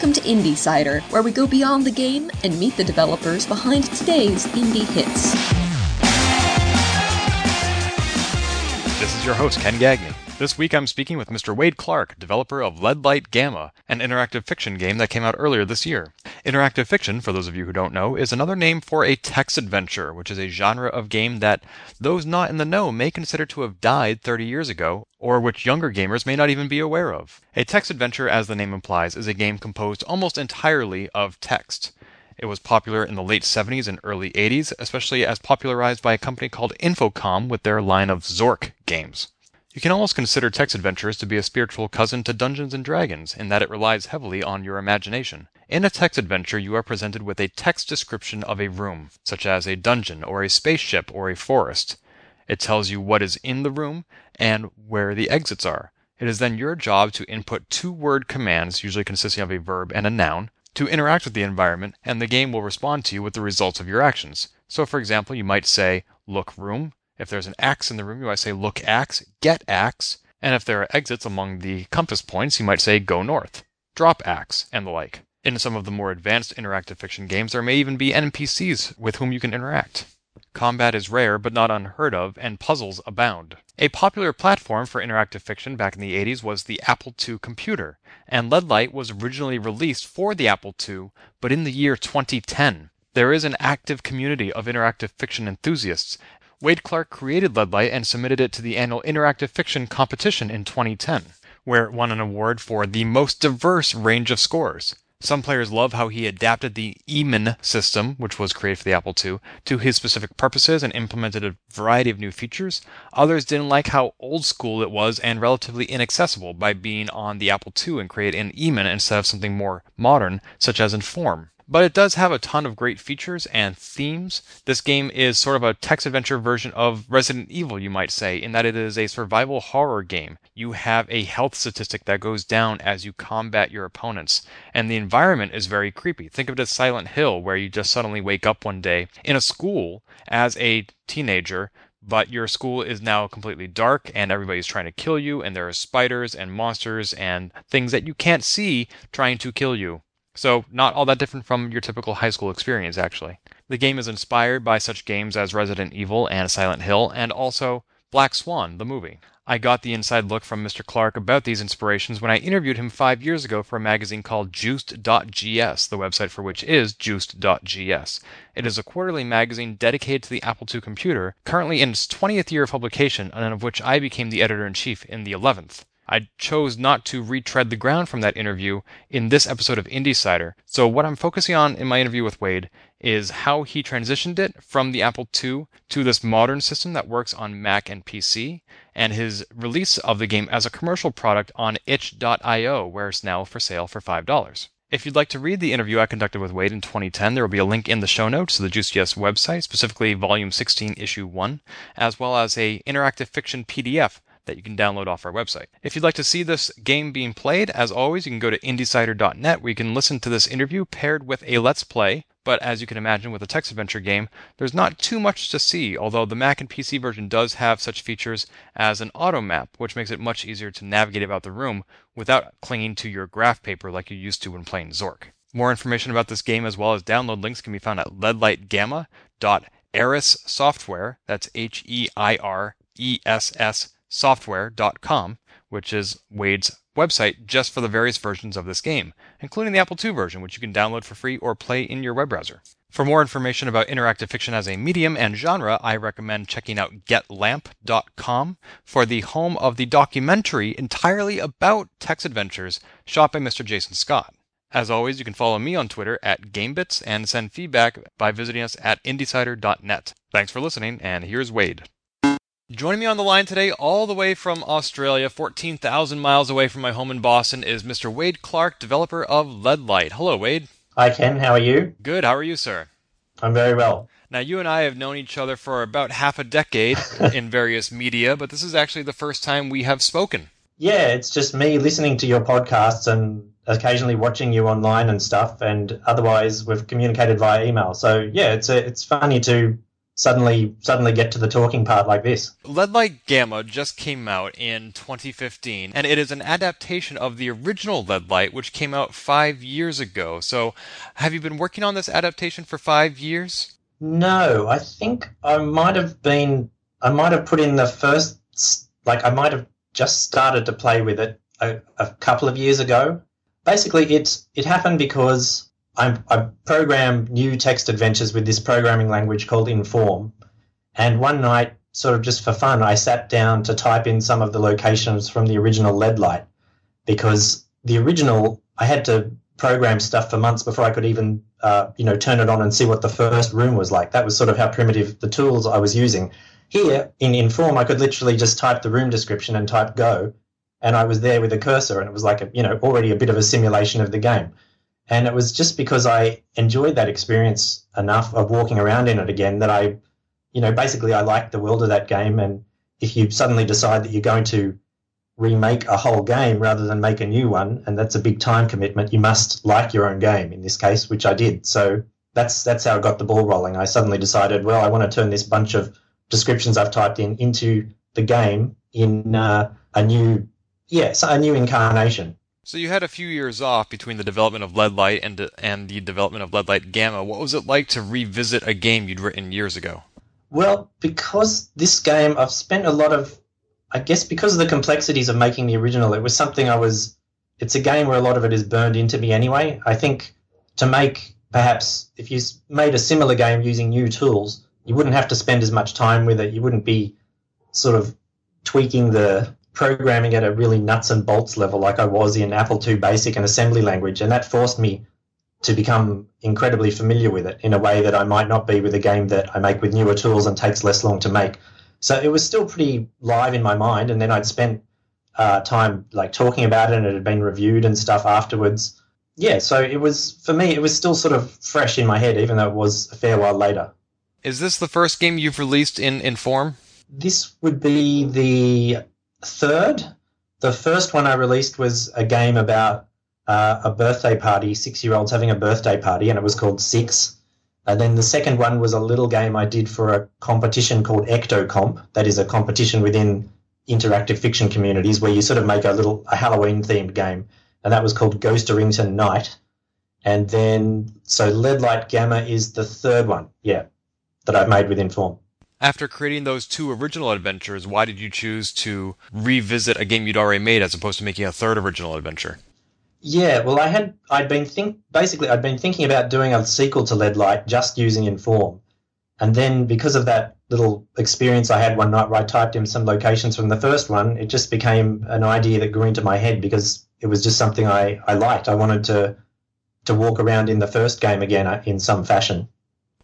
Welcome to Indiecider, where we go beyond the game and meet the developers behind today's indie hits. This is your host, Ken Gagne. This week I'm speaking with Mr. Wade Clarke, developer of Leadlight Gamma, an interactive fiction game that came out earlier this year. Interactive fiction, for those of you who don't know, is another name for a text adventure, which is a genre of game that those not in the know may consider to have died 30 years ago, or which younger gamers may not even be aware of. A text adventure, as the name implies, is a game composed almost entirely of text. It was popular in the late 70s and early 80s, especially as popularized by a company called Infocom with their line of Zork games. You can almost consider text adventures to be a spiritual cousin to Dungeons and Dragons in that it relies heavily on your imagination. In a text adventure, you are presented with a text description of a room, such as a dungeon or a spaceship or a forest. It tells you what is in the room and where the exits are. It is then your job to input two word commands, usually consisting of a verb and a noun, to interact with the environment, and the game will respond to you with the results of your actions. So, for example, you might say, look room, if there's an axe in the room, you might say look axe, get axe. And if there are exits among the compass points, you might say go north, drop axe, and the like. In some of the more advanced interactive fiction games, there may even be NPCs with whom you can interact. Combat is rare but not unheard of, and puzzles abound. A popular platform for interactive fiction back in the 80s was the Apple II computer, and Leadlight was originally released for the Apple II, but in the year 2010. There is an active community of interactive fiction enthusiasts, Wade Clarke created Leadlight and submitted it to the annual Interactive Fiction competition in 2010, where it won an award for the most diverse range of scores. Some players love how he adapted the EMIN system, which was created for the Apple II, to his specific purposes and implemented a variety of new features. Others didn't like how old school it was and relatively inaccessible by being on the Apple II and create an EMIN instead of something more modern, such as Inform. But it does have a ton of great features and themes. This game is sort of a text adventure version of Resident Evil, you might say, in that it is a survival horror game. You have a health statistic that goes down as you combat your opponents, and the environment is very creepy. Think of it as Silent Hill, where you just suddenly wake up one day in a school as a teenager but your school is now completely dark and everybody's trying to kill you and there are spiders and monsters and things that you can't see trying to kill you so, not all that different from your typical high school experience, actually. The game is inspired by such games as Resident Evil and Silent Hill, and also Black Swan, the movie. I got the inside look from Mr. Clarke about these inspirations when I interviewed him five years ago for a magazine called Juiced.gs, the website for which is Juiced.gs. It is a quarterly magazine dedicated to the Apple II computer, currently in its 20th year of publication, and of which I became the editor in chief in the 11th. I chose not to retread the ground from that interview in this episode of Indie Indiecider. So what I'm focusing on in my interview with Wade is how he transitioned it from the Apple II to this modern system that works on Mac and PC, and his release of the game as a commercial product on itch.io, where it's now for sale for $5. If you'd like to read the interview I conducted with Wade in 2010, there will be a link in the show notes to the Juiced.gs website, specifically volume 16, issue 1, as well as a interactive fiction PDF that you can download off our website. If you'd like to see this game being played, as always, you can go to indiecider.net where you can listen to this interview paired with a Let's Play. But as you can imagine with a text adventure game, there's not too much to see, although the Mac and PC version does have such features as an auto map, which makes it much easier to navigate about the room without clinging to your graph paper like you used to when playing Zork. More information about this game as well as download links can be found at leadlightgamma.heiress that's H E I R E S S software.com, which is Wade's website just for the various versions of this game, including the Apple II version, which you can download for free or play in your web browser. For more information about interactive fiction as a medium and genre, I recommend checking out getlamp.com for the home of the documentary entirely about text adventures shot by Mr. Jason Scott. As always, you can follow me on Twitter at GameBits and send feedback by visiting us at indiecider.net. Thanks for listening, and here's Wade. Joining me on the line today, all the way from Australia, 14,000 miles away from my home in Boston, is Mr. Wade Clarke, developer of Leadlight. Hello, Wade. Hi, Ken. How are you? Good. How are you, sir? I'm very well. Now, you and I have known each other for about half a decade in various media, but this is actually the first time we have spoken. Yeah, it's just me listening to your podcasts and occasionally watching you online and stuff, and otherwise we've communicated via email. So yeah, it's a, it's funny to suddenly suddenly get to the talking part like this. Lead Light Gamma just came out in 2015, and it is an adaptation of the original Lead Light, which came out five years ago. So, have you been working on this adaptation for five years? No, I think I might have been. I might have put in the first, like I might have just started to play with it a, a couple of years ago. Basically, it's it happened because I, I program new text adventures with this programming language called Inform. And one night, sort of just for fun, I sat down to type in some of the locations from the original Leadlight because the original, I had to program stuff for months before I could even, uh, you know, turn it on and see what the first room was like. That was sort of how primitive the tools I was using. Here in Inform, I could literally just type the room description and type go, and I was there with a cursor, and it was like a, you know, already a bit of a simulation of the game. And it was just because I enjoyed that experience enough of walking around in it again that I, you know, basically I liked the world of that game. And if you suddenly decide that you're going to remake a whole game rather than make a new one, and that's a big time commitment, you must like your own game in this case, which I did. So that's that's how I got the ball rolling. I suddenly decided, well, I want to turn this bunch of descriptions I've typed in into the game in uh, a new, yes, a new incarnation. So you had a few years off between the development of Lead Light and and the development of Lead Light Gamma. What was it like to revisit a game you'd written years ago? Well, because this game, I've spent a lot of, I guess, because of the complexities of making the original, it was something I was. It's a game where a lot of it is burned into me anyway. I think to make perhaps if you made a similar game using new tools, you wouldn't have to spend as much time with it. You wouldn't be sort of tweaking the programming at a really nuts and bolts level like I was in Apple II Basic and assembly language, and that forced me to become incredibly familiar with it in a way that I might not be with a game that I make with newer tools and takes less long to make. So it was still pretty live in my mind, and then I'd spent uh, time like talking about it, and it had been reviewed and stuff afterwards. Yeah, so it was for me. It was still sort of fresh in my head, even though it was a fair while later. Is this the first game you've released in Inform? This would be the third. The first one I released was a game about uh, a birthday party, six year olds having a birthday party, and it was called Six. And then the second one was a little game I did for a competition called Ectocomp. That is a competition within interactive fiction communities where you sort of make a little a Halloween themed game, and that was called Ghosterington Night. And then so Lead Light Gamma is the third one, yeah, that I've made with Inform. After creating those two original adventures, why did you choose to revisit a game you'd already made as opposed to making a third original adventure? Yeah, well, I had I'd been think basically I'd been thinking about doing a sequel to Lead Light just using Inform, and then because of that little experience I had one night where I typed in some locations from the first one, it just became an idea that grew into my head because it was just something I, I liked. I wanted to to walk around in the first game again uh, in some fashion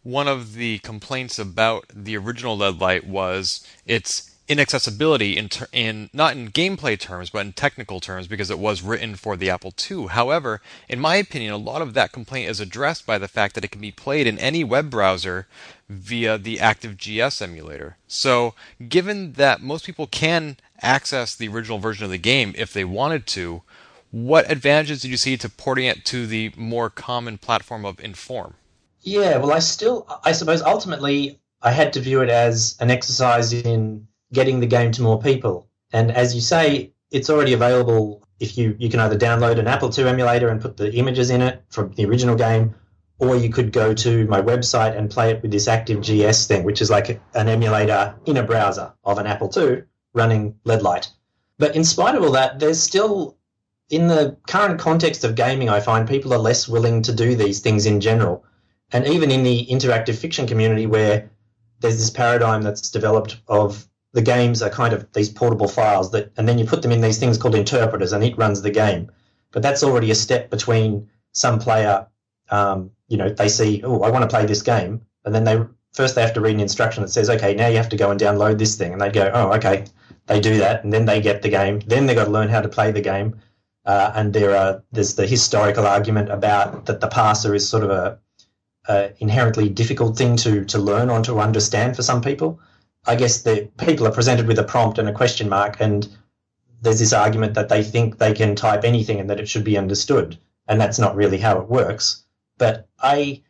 one of the complaints about the original Lead Light was its inaccessibility in, ter- in not in gameplay terms but in technical terms because it was written for the Apple II. However, in my opinion, a lot of that complaint is addressed by the fact that it can be played in any web browser via the ActiveGS emulator. So, given that most people can access the original version of the game if they wanted to, what advantages did you see to porting it to the more common platform of Inform? Yeah, well, I still, I suppose ultimately I had to view it as an exercise in getting the game to more people. And as you say, it's already available if you, you can either download an Apple II emulator and put the images in it from the original game, or you could go to my website and play it with this active GS thing, which is like an emulator in a browser of an Apple II running Leadlight. But in spite of all that, there's still, in the current context of gaming, I find people are less willing to do these things in general and even in the interactive fiction community where there's this paradigm that's developed of the games are kind of these portable files that and then you put them in these things called interpreters and it runs the game. But that's already a step between some player um, you know they see oh i want to play this game and then they first they have to read an instruction that says okay now you have to go and download this thing. And they go oh okay. They do that and then they get the game. Then they've got to learn how to play the game. Uh, and there are there's the historical argument about that the parser is sort of a uh, inherently difficult thing to to learn or to understand for some people. I guess the people are presented with a prompt and a question mark, and there's this argument that they think they can type anything and that it should be understood, and that's not really how it works. But I,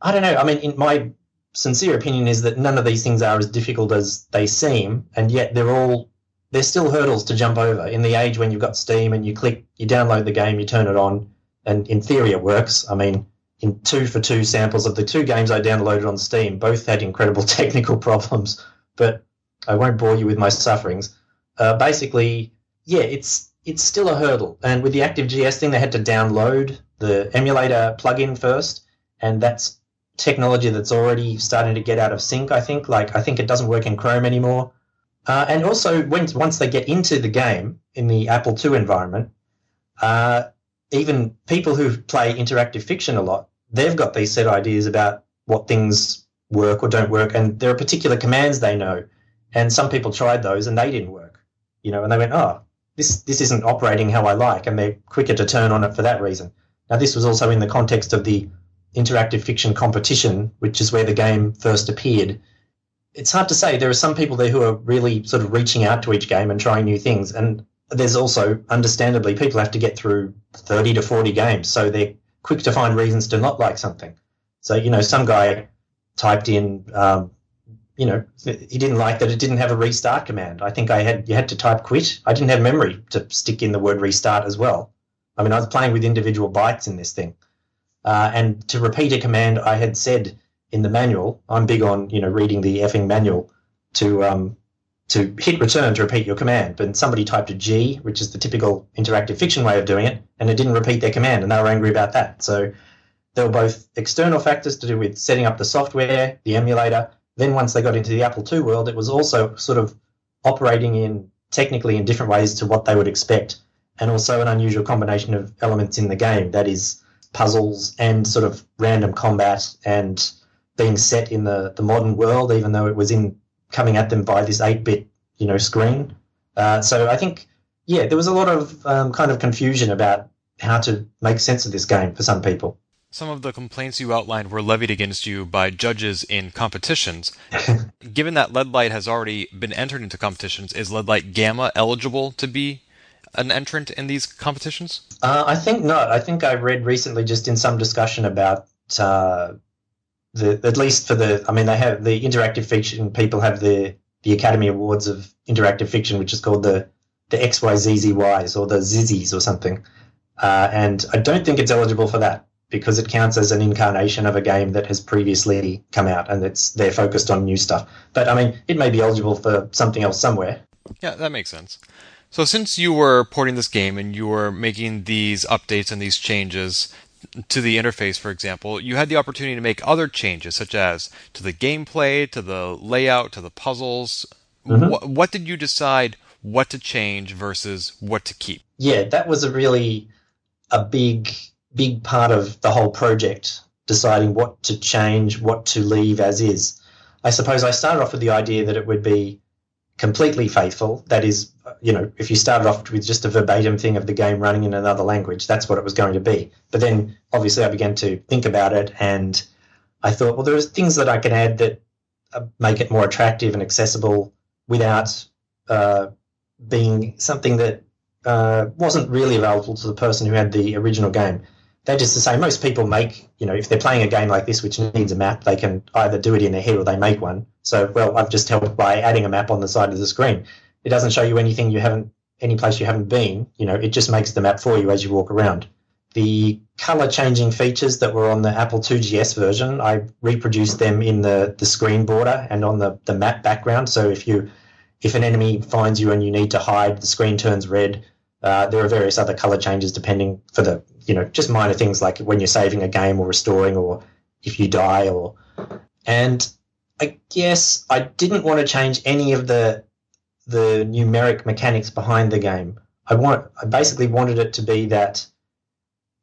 I don't know. I mean, in my sincere opinion is that none of these things are as difficult as they seem, and yet they're all they're still hurdles to jump over in the age when you've got Steam and you click, you download the game, you turn it on, and in theory it works. I mean, in two for two samples of the two games I downloaded on Steam, both had incredible technical problems, but I won't bore you with my sufferings. Uh, basically, yeah, it's it's still a hurdle. And with the ActiveGS thing, they had to download the emulator plugin first, and that's technology that's already starting to get out of sync. I think, like I think it doesn't work in Chrome anymore. Uh, and also, when, once they get into the game in the Apple II environment, uh, even people who play interactive fiction a lot, they've got these set ideas about what things work or don't work, and there are particular commands they know. And some people tried those and they didn't work, you know, and they went, oh, this this isn't operating how I like, and they're quicker to turn on it for that reason. Now, this was also in the context of the interactive fiction competition, which is where the game first appeared. It's hard to say. There are some people there who are really sort of reaching out to each game and trying new things, and there's also, understandably, people have to get through 30 to 40 games, so they're quick to find reasons to not like something. So, you know, some guy typed in, um, you know, he didn't like that it didn't have a restart command. I think I had you had to type quit. I didn't have memory to stick in the word restart as well. I mean, I was playing with individual bytes in this thing, uh, and to repeat a command, I had said in the manual. I'm big on you know reading the effing manual to um, to hit return to repeat your command. But somebody typed a G, which is the typical interactive fiction way of doing it, and it didn't repeat their command, and they were angry about that. So there were both external factors to do with setting up the software, the emulator. Then once they got into the Apple II world, it was also sort of operating in technically in different ways to what they would expect, and also an unusual combination of elements in the game that is puzzles and sort of random combat and being set in the, the modern world, even though it was in coming at them by this 8-bit, you know, screen. Uh, so I think, yeah, there was a lot of um, kind of confusion about how to make sense of this game for some people. Some of the complaints you outlined were levied against you by judges in competitions. Given that Leadlight has already been entered into competitions, is Leadlight Gamma eligible to be an entrant in these competitions? Uh, I think not. I think I read recently just in some discussion about uh, the at least for the I mean they have the interactive fiction people have the the Academy Awards of interactive fiction, which is called the the XYZZYs or the Zizzies or something. Uh, and I don't think it's eligible for that because it counts as an incarnation of a game that has previously come out and it's they're focused on new stuff. But I mean, it may be eligible for something else somewhere. Yeah, that makes sense. So since you were porting this game and you were making these updates and these changes to the interface, for example, you had the opportunity to make other changes, such as to the gameplay, to the layout, to the puzzles. Mm-hmm. What, what did you decide what to change versus what to keep? Yeah, that was a really a big, big part of the whole project, deciding what to change, what to leave as is. I suppose I started off with the idea that it would be completely faithful. That is, you know, if you started off with just a verbatim thing of the game running in another language, that's what it was going to be. But then obviously I began to think about it and I thought, well, there's things that I can add that uh, make it more attractive and accessible without uh, being something that uh, wasn't really available to the person who had the original game they're just the same. Most people make, you know, if they're playing a game like this which needs a map, they can either do it in their head or they make one. So, well, I've just helped by adding a map on the side of the screen. It doesn't show you anything you haven't, any place you haven't been. You know, it just makes the map for you as you walk around. The color changing features that were on the Apple 2GS version, I reproduced them in the, the screen border and on the, the map background. So if you, if an enemy finds you and you need to hide, the screen turns red. Uh, there are various other color changes depending for the you know just minor things like when you're saving a game or restoring or if you die or and I guess I didn't want to change any of the the numeric mechanics behind the game. I want I basically wanted it to be that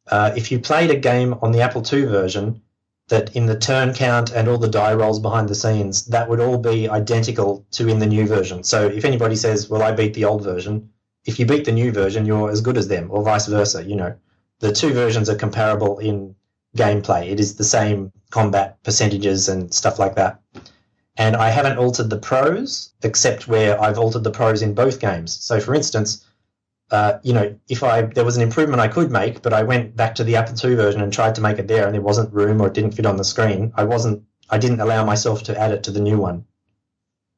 uh, if you played a game on the Apple II version, that in the turn count and all the die rolls behind the scenes, that would all be identical to in the new version. So if anybody says, "Well, I beat the old version," if you beat the new version, you're as good as them, or vice versa. You know, the two versions are comparable in gameplay. It is the same combat percentages and stuff like that. And I haven't altered the pros except where I've altered the pros in both games. So, for instance, uh, you know, if I there was an improvement I could make, but I went back to the Apple II version and tried to make it there, and there wasn't room or it didn't fit on the screen, I wasn't I didn't allow myself to add it to the new one.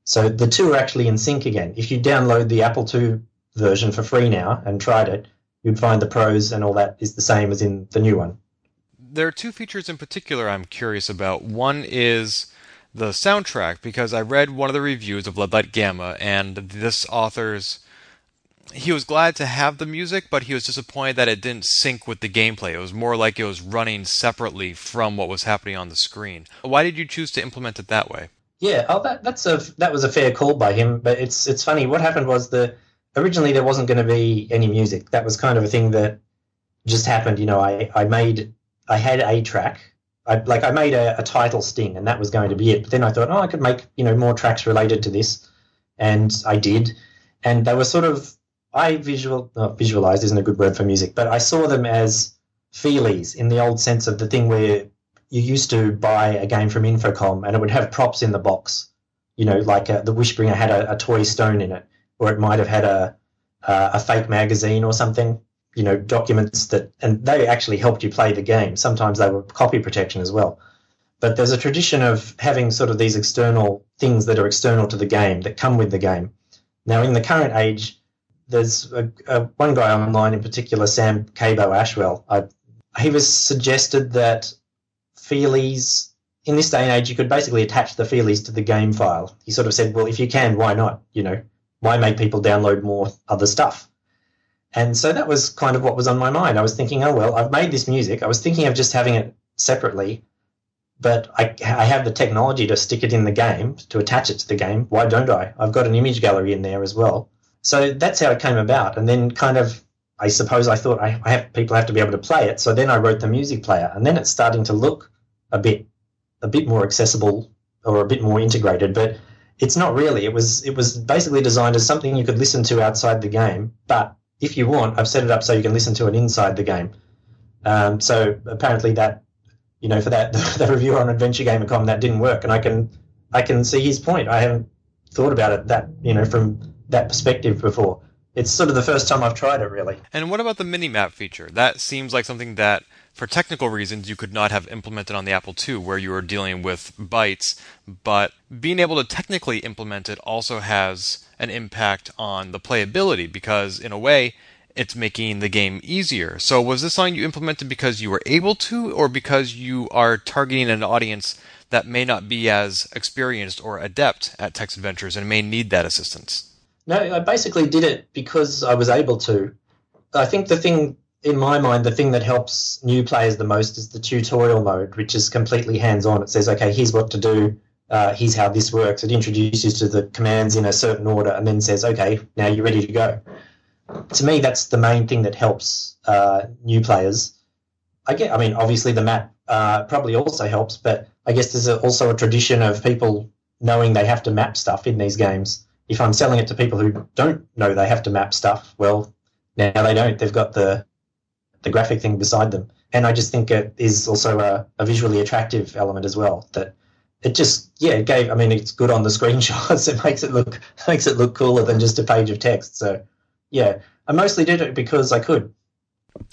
So the two are actually in sync again. If you download the Apple II version for free now and tried it, you'd find the pros and all that is the same as in the new one. There are two features in particular I'm curious about. One is the soundtrack because I read one of the reviews of Lead Light Gamma and this author's he was glad to have the music, but he was disappointed that it didn't sync with the gameplay. It was more like it was running separately from what was happening on the screen. Why did you choose to implement it that way? Yeah, oh, that that's a that was a fair call by him. But it's it's funny. What happened was the originally there wasn't going to be any music. That was kind of a thing that just happened. You know, I I made I had a track. I like I made a, a title sting, and that was going to be it. But then I thought, oh, I could make you know more tracks related to this, and I did. And they were sort of I visual uh, visualized isn't a good word for music, but I saw them as feelies in the old sense of the thing where you used to buy a game from Infocom and it would have props in the box. You know, like a, uh, the Wishbringer had a, a, toy stone in it, or it might have had a a fake magazine or something. You know, documents that, and they actually helped you play the game. Sometimes they were copy protection as well. But there's a tradition of having sort of these external things that are external to the game that come with the game. Now, in the current age, there's a, a, one guy online in particular, Sam Kabo Ashwell. I, he was suggested that feelies in this day and age, you could basically attach the feelies to the game file. He sort of said, well, if you can, why not? You know, why make people download more other stuff? And so that was kind of what was on my mind. I was thinking, oh, well, I've made this music. I was thinking of just having it separately, but I, I have the technology to stick it in the game, to attach it to the game. Why don't I? I've got an image gallery in there as well. So that's how it came about. And then kind of, I suppose I thought I, I have people have to be able to play it. So then I wrote the music player, and then it's starting to look a bit, a bit more accessible or a bit more integrated. But it's not really. It was it was basically designed as something you could listen to outside the game. But if you want, I've set it up so you can listen to it inside the game. Um, so apparently that, you know, for that the, the reviewer on Adventure Gamer.com that didn't work, and I can I can see his point. I haven't thought about it that you know from that perspective before. It's sort of the first time I've tried it, really. And what about the mini map feature? That seems like something that, for technical reasons, you could not have implemented on the Apple II, where you were dealing with bytes. But being able to technically implement it also has an impact on the playability, because in a way, it's making the game easier. So, was this something you implemented because you were able to, or because you are targeting an audience that may not be as experienced or adept at text adventures and may need that assistance? No, I basically did it because I was able to. I think the thing in my mind, the thing that helps new players the most is the tutorial mode, which is completely hands on. It says, okay, here's what to do, uh, here's how this works. It introduces to the commands in a certain order and then says, okay, now you're ready to go. To me, that's the main thing that helps uh, new players. I get, I mean, obviously the map uh, probably also helps, but I guess there's a, also a tradition of people knowing they have to map stuff in these games if I'm selling it to people who don't know they have to map stuff, well, now they don't. They've got the the graphic thing beside them, and I just think it is also a, a visually attractive element as well. That it just yeah, it gave. I mean, it's good on the screenshots. It makes it look makes it look cooler than just a page of text. So yeah, I mostly did it because I could.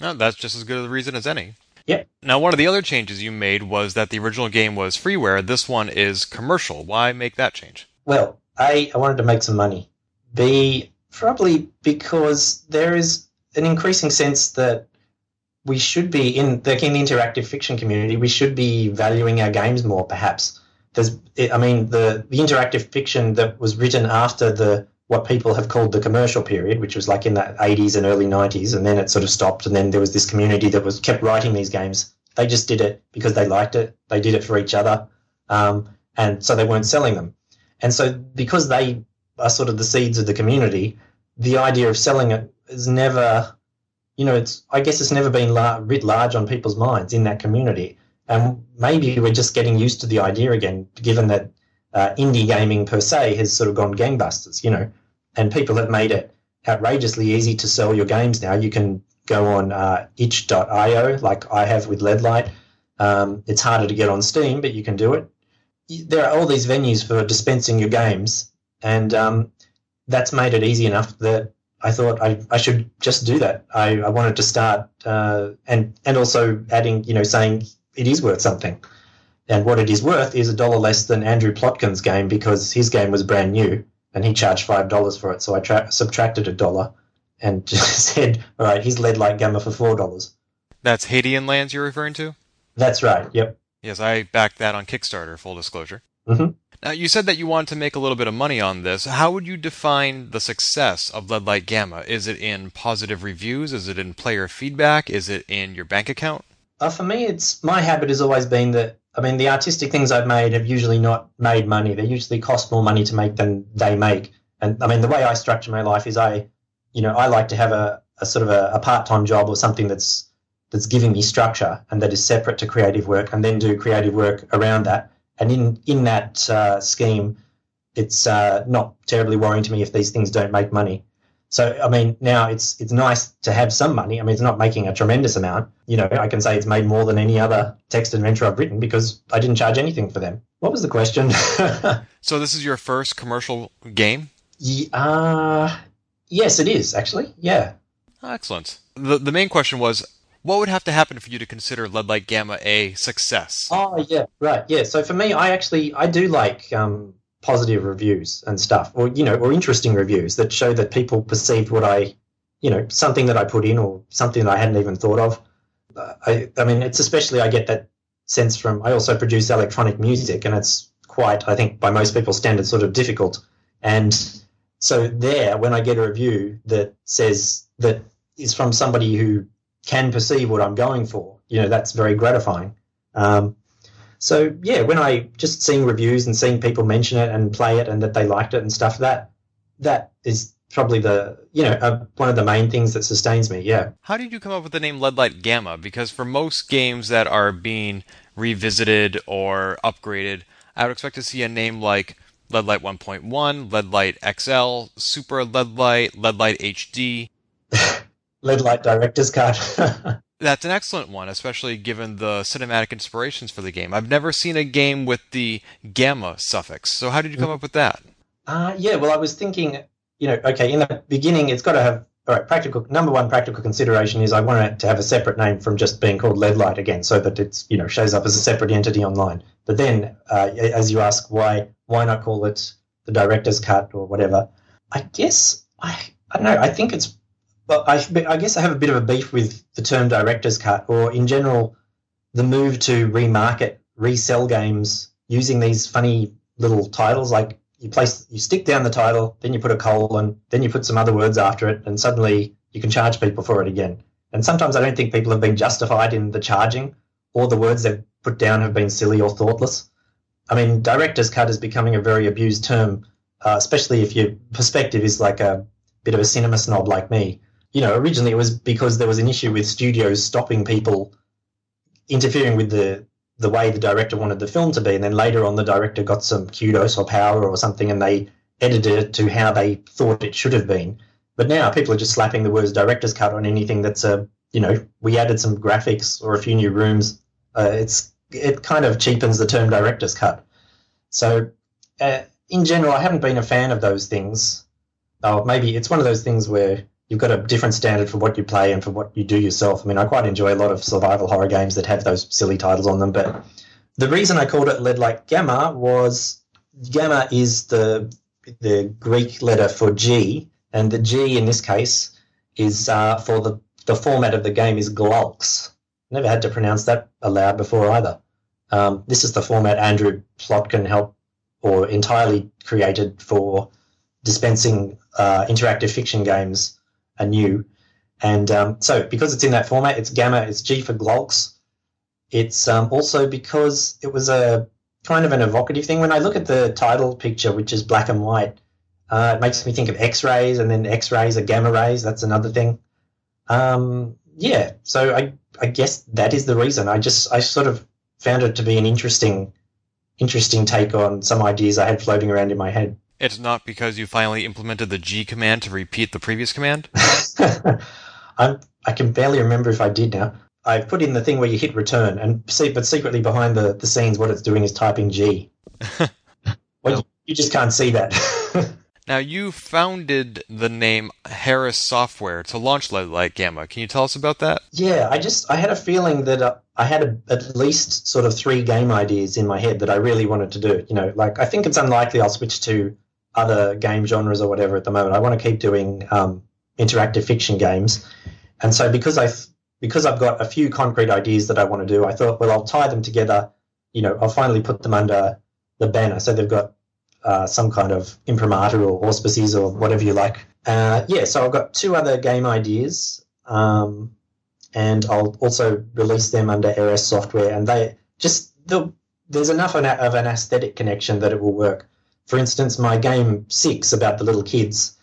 No, that's just as good a reason as any. Yeah. Now, one of the other changes you made was that the original game was freeware. This one is commercial. Why make that change? Well, a, I wanted to make some money. B, probably because there is an increasing sense that we should be in the, in the interactive fiction community. We should be valuing our games more, perhaps. There's, I mean, the the interactive fiction that was written after the what people have called the commercial period, which was like in the 80s and early 90s, and then it sort of stopped, and then there was this community that was kept writing these games. They just did it because they liked it. They did it for each other, um, and so they weren't selling them. And so, because they are sort of the seeds of the community, the idea of selling it is never, you know, it's I guess it's never been writ large on people's minds in that community. And maybe we're just getting used to the idea again, given that uh, indie gaming per se has sort of gone gangbusters, you know, and people have made it outrageously easy to sell your games now. You can go on uh, itch.io, like I have with Leadlight. Um, it's harder to get on Steam, but you can do it there are all these venues for dispensing your games, and um, that's made it easy enough that I thought I, I should just do that. I, I wanted to start uh, and and also adding, you know, saying it is worth something. and what it is worth is a dollar less than Andrew Plotkin's game because his game was brand new and he charged five dollars for it. So I tra- subtracted a dollar and just said, "All right, he's Leadlight Gamma for four dollars." That's Hadean Lands you're referring to? That's right. Yep. Yes, I backed that on Kickstarter, full disclosure. Mhm. Now, you said that you wanted to make a little bit of money on this. How would you define the success of Lead Light Gamma? Is it in positive reviews? Is it in player feedback? Is it in your bank account? Uh, for me, it's my habit has always been that I mean the artistic things I've made have usually not made money. They usually cost more money to make than they make. And I mean the way I structure my life is I, you know, I like to have a, a sort of a, a part-time job or something that's that's giving me structure and that is separate to creative work, and then do creative work around that. And in in that uh, scheme, it's uh, not terribly worrying to me if these things don't make money. So I mean, now it's it's nice to have some money. I mean, it's not making a tremendous amount. You know, I can say it's made more than any other text adventure I've written because I didn't charge anything for them. What was the question? So, this is your first commercial game? Ye- uh, yes, it is actually. Yeah. Excellent. The, the main question was what would have to happen for you to consider Lead Light Gamma a success? Oh yeah, right. Yeah. So for me, I actually I do like um, positive reviews and stuff, or you know, or interesting reviews that show that people perceived what I, you know, something that I put in or something that I hadn't even thought of. Uh, I, I mean, it's especially I get that sense from. I also produce electronic music, and it's quite, I think, by most people's standards, sort of difficult. And so there, when I get a review that says that is from somebody who can perceive what I'm going for, you know, that's very gratifying. Um, so yeah, when I just seeing reviews and seeing people mention it and play it and that they liked it and stuff, that that is probably the you know uh, one of the main things that sustains me. Yeah. How did you come up with the name Leadlight Gamma? Because for most games that are being revisited or upgraded, I would expect to see a name like Leadlight 1.1, Leadlight XL, Super Leadlight, Leadlight HD. Lead light director's cut. That's an excellent one, especially given the cinematic inspirations for the game. I've never seen a game with the gamma suffix. So how did you come up with that? Uh, yeah, well, I was thinking, you know, okay, in the beginning, it's got to have, all right, practical, number one practical consideration is I want it to have a separate name from just being called Lead Light again, so that it's, you know, shows up as a separate entity online. But then, uh, as you ask, why, why not call it the director's cut or whatever? I guess, I, I don't know, I think it's, well, I, I guess I have a bit of a beef with the term director's cut, or in general, the move to remarket, resell games using these funny little titles like you place you stick down the title, then you put a colon, then you put some other words after it, and suddenly you can charge people for it again. And sometimes I don't think people have been justified in the charging, or the words they've put down have been silly or thoughtless. I mean, director's cut is becoming a very abused term, uh, especially if your perspective is like a bit of a cinema snob like me. You know, originally it was because there was an issue with studios stopping people interfering with the the way the director wanted the film to be, and then later on the director got some kudos or power or something, and they edited it to how they thought it should have been. But now people are just slapping the words director's cut on anything that's a you know we added some graphics or a few new rooms. Uh, it's it kind of cheapens the term director's cut. So uh, in general, I haven't been a fan of those things. Oh, maybe it's one of those things where you've got a different standard for what you play and for what you do yourself. I mean, I quite enjoy a lot of survival horror games that have those silly titles on them. But the reason I called it Lead Light Gamma was Gamma is the the Greek letter for G, and the G in this case is uh, for the the format of the game is Glulx. Never had to pronounce that aloud before either. Um, this is the format Andrew Plotkin helped or entirely created for dispensing uh, interactive fiction games anew. And um, so, because it's in that format, it's gamma, it's G for Glulx. It's um, also because it was a kind of an evocative thing. When I look at the title picture, which is black and white, uh, it makes me think of X rays, and then X rays are gamma rays. That's another thing. Um, yeah, so I, I guess that is the reason. I just I sort of found it to be an interesting, interesting take on some ideas I had floating around in my head. It's not because you finally implemented the G command to repeat the previous command? I'm, I can barely remember if I did now. I've put in the thing where you hit return, and see, but secretly behind the, the scenes, what it's doing is typing G. well, you, you just can't see that. now, you founded the name Heiress Software to launch Light Gamma. Can you tell us about that? Yeah, I just I had a feeling that uh, I had a, at least sort of three game ideas in my head that I really wanted to do. You know, like I think it's unlikely I'll switch to other game genres or whatever at the moment. I want to keep doing um, interactive fiction games, and so because I because I've got a few concrete ideas that I want to do, I thought, well, I'll tie them together. You know, I'll finally put them under the banner so they've got uh, some kind of imprimatur or auspices or whatever you like. Uh, yeah, so I've got two other game ideas. Um, and I'll also release them under Heiress software. And they just there's enough of an aesthetic connection that it will work. For instance, my game six about the little kids,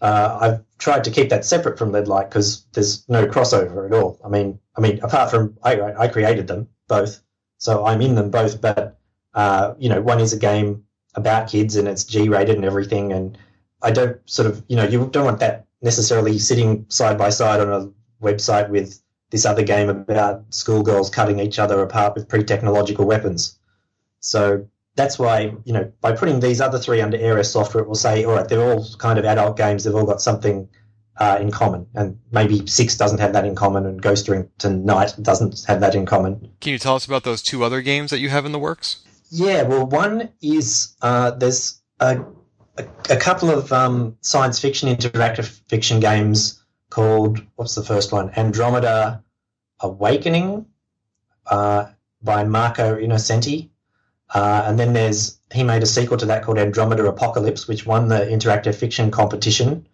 uh, I've tried to keep that separate from Leadlight because there's no crossover at all. I mean, I mean, apart from I, I created them both, so I'm in them both. But uh, you know, one is a game about kids and it's G-rated and everything, and I don't sort of you know you don't want that necessarily sitting side by side on a website with this other game about schoolgirls cutting each other apart with pre-technological weapons. So that's why, you know, by putting these other three under Heiress software, it will say, all right, they're all kind of adult games. They've all got something uh, in common. And maybe Six doesn't have that in common, and Ghosterington Night doesn't have that in common. Can you tell us about those two other games that you have in the works? Yeah, well, one is uh, there's a, a, a, couple of um, science fiction interactive fiction games called what's the first one? Andromeda Awakening uh, by Marco Innocenti. Uh, and then there's he made a sequel to that called Andromeda Apocalypse, which won the interactive fiction competition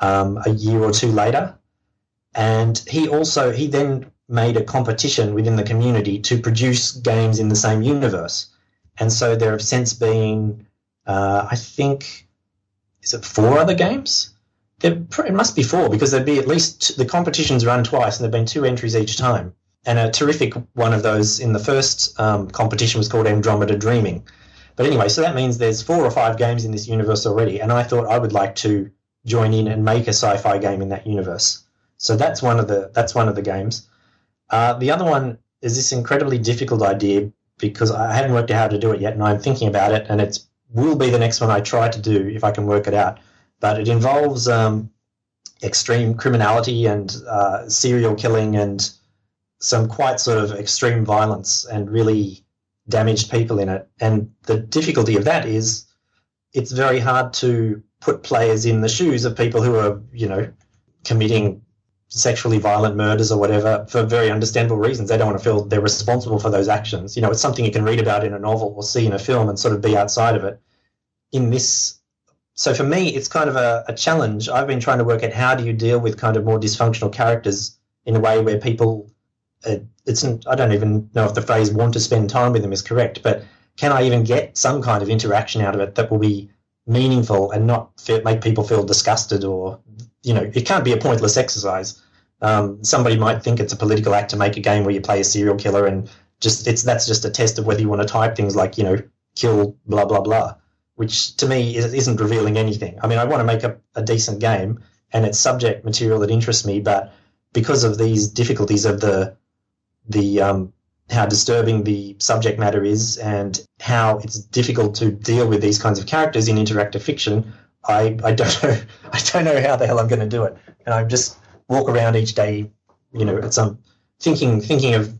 um, a year or two later. And he also he then made a competition within the community to produce games in the same universe. And so there have since been, uh, I think, is it four other games? There, it must be four because there'd be at least the competitions run twice, and there've been two entries each time. And a terrific one of those in the first um, competition was called Andromeda Dreaming. But anyway, so that means there's four or five games in this universe already, and I thought I would like to join in and make a sci-fi game in that universe. So that's one of the that's one of the games. Uh, the other one is this incredibly difficult idea because I haven't worked out how to do it yet, and I'm thinking about it, and it will be the next one I try to do if I can work it out but it involves um, extreme criminality and uh, serial killing and some quite sort of extreme violence and really damaged people in it. And the difficulty of that is it's very hard to put players in the shoes of people who are, you know, committing sexually violent murders or whatever for very understandable reasons. They don't want to feel they're responsible for those actions. You know, it's something you can read about in a novel or see in a film and sort of be outside of it. In this so for me, it's kind of a, a, challenge. I've been trying to work out how do you deal with kind of more dysfunctional characters in a way where people, uh, it's I don't even know if the phrase "want to spend time with them" is correct, but can I even get some kind of interaction out of it that will be meaningful and not feel, make people feel disgusted or you know it can't be a pointless exercise. Um, somebody might think it's a political act to make a game where you play a serial killer and just it's that's just a test of whether you want to type things like you know kill blah blah blah which to me isn't revealing anything. I mean, I want to make a, a decent game and it's subject material that interests me, but because of these difficulties of the the um, how disturbing the subject matter is and how it's difficult to deal with these kinds of characters in interactive fiction, I, I don't know I don't know how the hell I'm going to do it, and I just walk around each day, you know, at some thinking thinking of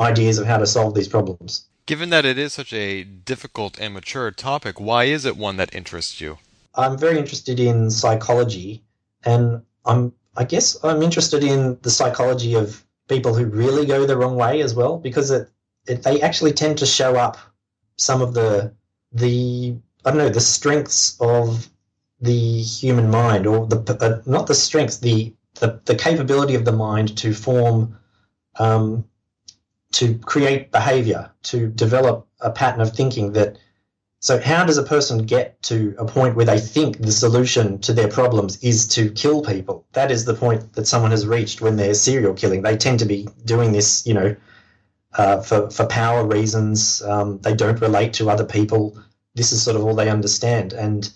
ideas of how to solve these problems. Given that it is such a difficult and mature topic, why is it one that interests you? I'm very interested in psychology, and I'm I guess I'm interested in the psychology of people who really go the wrong way as well, because it, it they actually tend to show up some of the the I don't know the strengths of the human mind, or the uh, not the strengths, the, the the capability of the mind to form um, to create behavior, to develop a pattern of thinking that. So, how does a person get to a point where they think the solution to their problems is to kill people? That is the point that someone has reached when they're serial killing. They tend to be doing this, you know, uh, for, for power reasons. Um, they don't relate to other people. This is sort of all they understand. And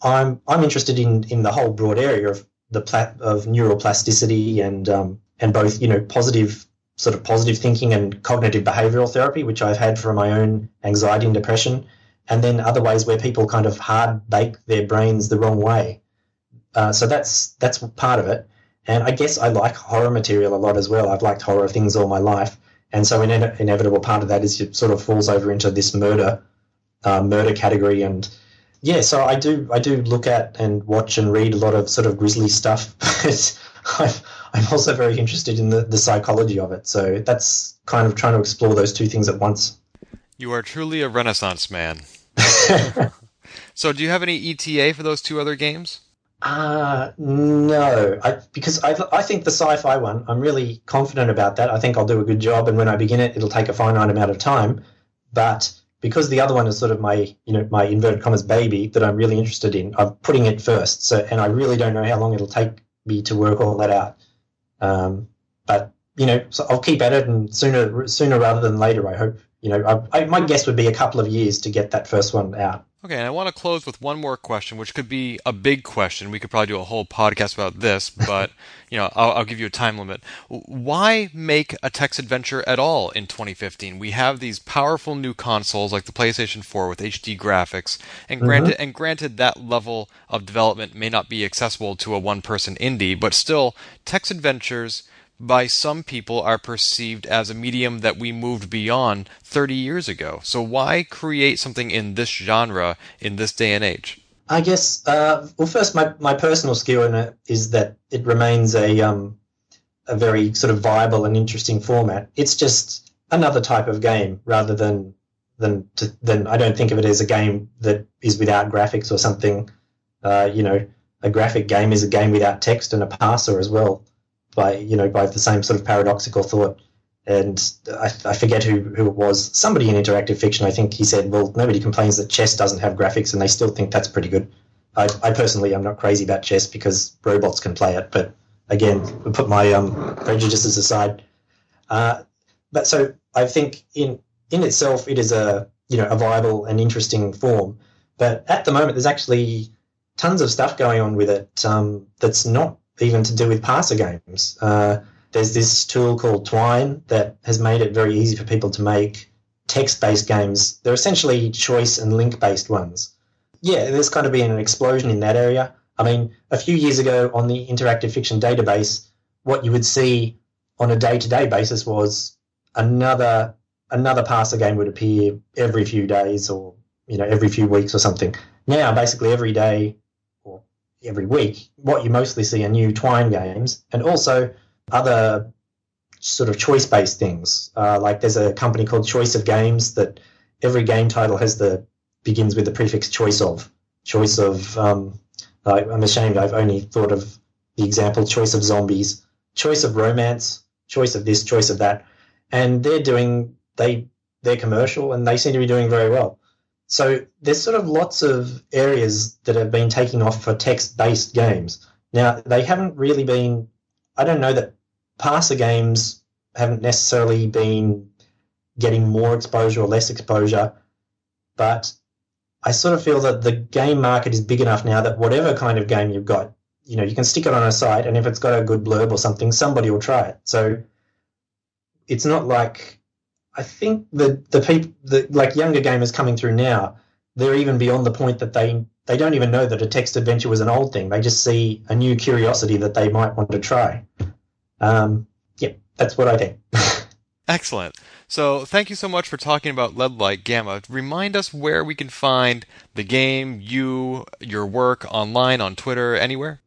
I'm I'm interested in in the whole broad area of the pla- of neuroplasticity and um, and both you know positive sort of positive thinking and cognitive behavioral therapy, which I've had for my own anxiety and depression, and then other ways where people kind of hard bake their brains the wrong way. Uh, so that's that's part of it. And I guess I like horror material a lot as well. I've liked horror things all my life, and so an ine- inevitable part of that is it sort of falls over into this murder uh, murder category and yeah so i do i do look at and watch and read a lot of sort of grisly stuff but I'm, I'm also very interested in the, the psychology of it so that's kind of trying to explore those two things at once You are truly a renaissance man. so, do you have any ETA for those two other games? Uh, no, I, because I, I think the sci-fi one, I'm really confident about that. I think I'll do a good job, and when I begin it, it'll take a finite amount of time. But because the other one is sort of my, you know, my inverted commas baby that I'm really interested in, I'm putting it first. So, and I really don't know how long it'll take me to work all that out. Um, but you know, so I'll keep at it, and sooner, sooner rather than later, I hope. You know, I, I, my guess would be a couple of years to get that first one out. Okay, and I want to close with one more question, which could be a big question. We could probably do a whole podcast about this, but you know, I'll, I'll, give you a time limit. Why make a text adventure at all in 2015? We have these powerful new consoles like the PlayStation 4 with HD graphics, and granted, mm-hmm. and granted, that level of development may not be accessible to a one-person indie, but still, text adventures by some people are perceived as a medium that we moved beyond 30 years ago. So why create something in this genre in this day and age? I guess, uh, well, first, my, my personal skill in it is that it remains a, um, a very sort of viable and interesting format. It's just another type of game rather than than to, than I don't think of it as a game that is without graphics or something. Uh, you know, a graphic game is a game without text and a parser as well by you know by the same sort of paradoxical thought. And I, I forget who, who it was. Somebody in interactive fiction, I think he said, "Well, nobody complains that chess doesn't have graphics, and they still think that's pretty good." I, I personally am not crazy about chess because robots can play it, but again, put my um, prejudices aside. Uh, but so I think in in itself, it is a you know a viable and interesting form. But at the moment, there's actually tons of stuff going on with it um, that's not even to do with parser games. Uh, there's this tool called Twine that has made it very easy for people to make text-based games. They're essentially choice and link-based ones. Yeah, there's kind of been an explosion in that area. I mean, a few years ago on the interactive fiction database, what you would see on a day-to-day basis was another another parser game would appear every few days or you know every few weeks or something. Now, basically every day every week, what you mostly see are new Twine games and also other sort of choice based things. Uh, like there's a company called Choice of Games that every game title has the begins with the prefix choice of. Choice of, um, I'm ashamed I've only thought of the example choice of zombies, choice of romance, choice of this, choice of that. And they're doing, they, they're commercial and they seem to be doing very well. So there's sort of lots of areas that have been taking off for text-based games. Now they haven't really been. I don't know that parser games haven't necessarily been getting more exposure or less exposure, but I sort of feel that the game market is big enough now that whatever kind of game you've got, you know, you can stick it on a site, and if it's got a good blurb or something, somebody will try it. So it's not like I think the the people the like younger gamers coming through now, they're even beyond the point that they they don't even know that a text adventure was an old thing. They just see a new curiosity that they might want to try. Um, yeah, that's what I think. Excellent. So, thank you so much for talking about Leadlight Gamma. Remind us where we can find the game, you, your work online, on Twitter, anywhere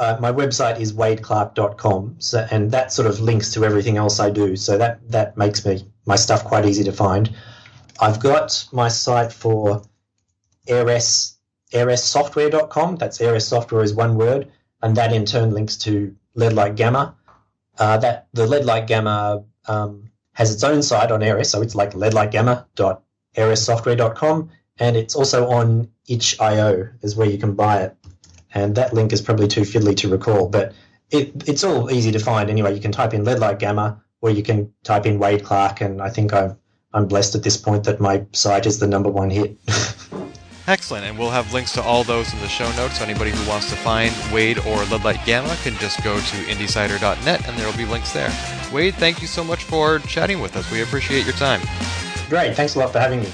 uh, my website is wadeclarke.com, so, and that sort of links to everything else I do. So that that makes me my stuff quite easy to find. I've got my site for Heiress, heiresssoftware.com. That's Heiress software is one word, and that in turn links to Leadlight Gamma. Uh, that the Leadlight Gamma um, has its own site on Heiress, so it's like leadlightgamma.heiresssoftware.com, and it's also on itch.io is where you can buy it and that link is probably too fiddly to recall, but it, it's all easy to find anyway. You can type in Leadlight Gamma, or you can type in Wade Clarke, and I think i am blessed at this point that my site is the number one hit. Excellent, and we'll have links to all those in the show notes. So anybody who wants to find Wade or Leadlight Gamma can just go to indiecider.net, and there will be links there. Wade, thank you so much for chatting with us. We appreciate your time. Great, thanks a lot for having me.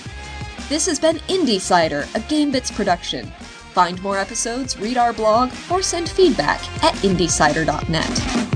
This has been Indie Cider, a GameBits production. Find more episodes, read our blog, or send feedback at indiecider.net.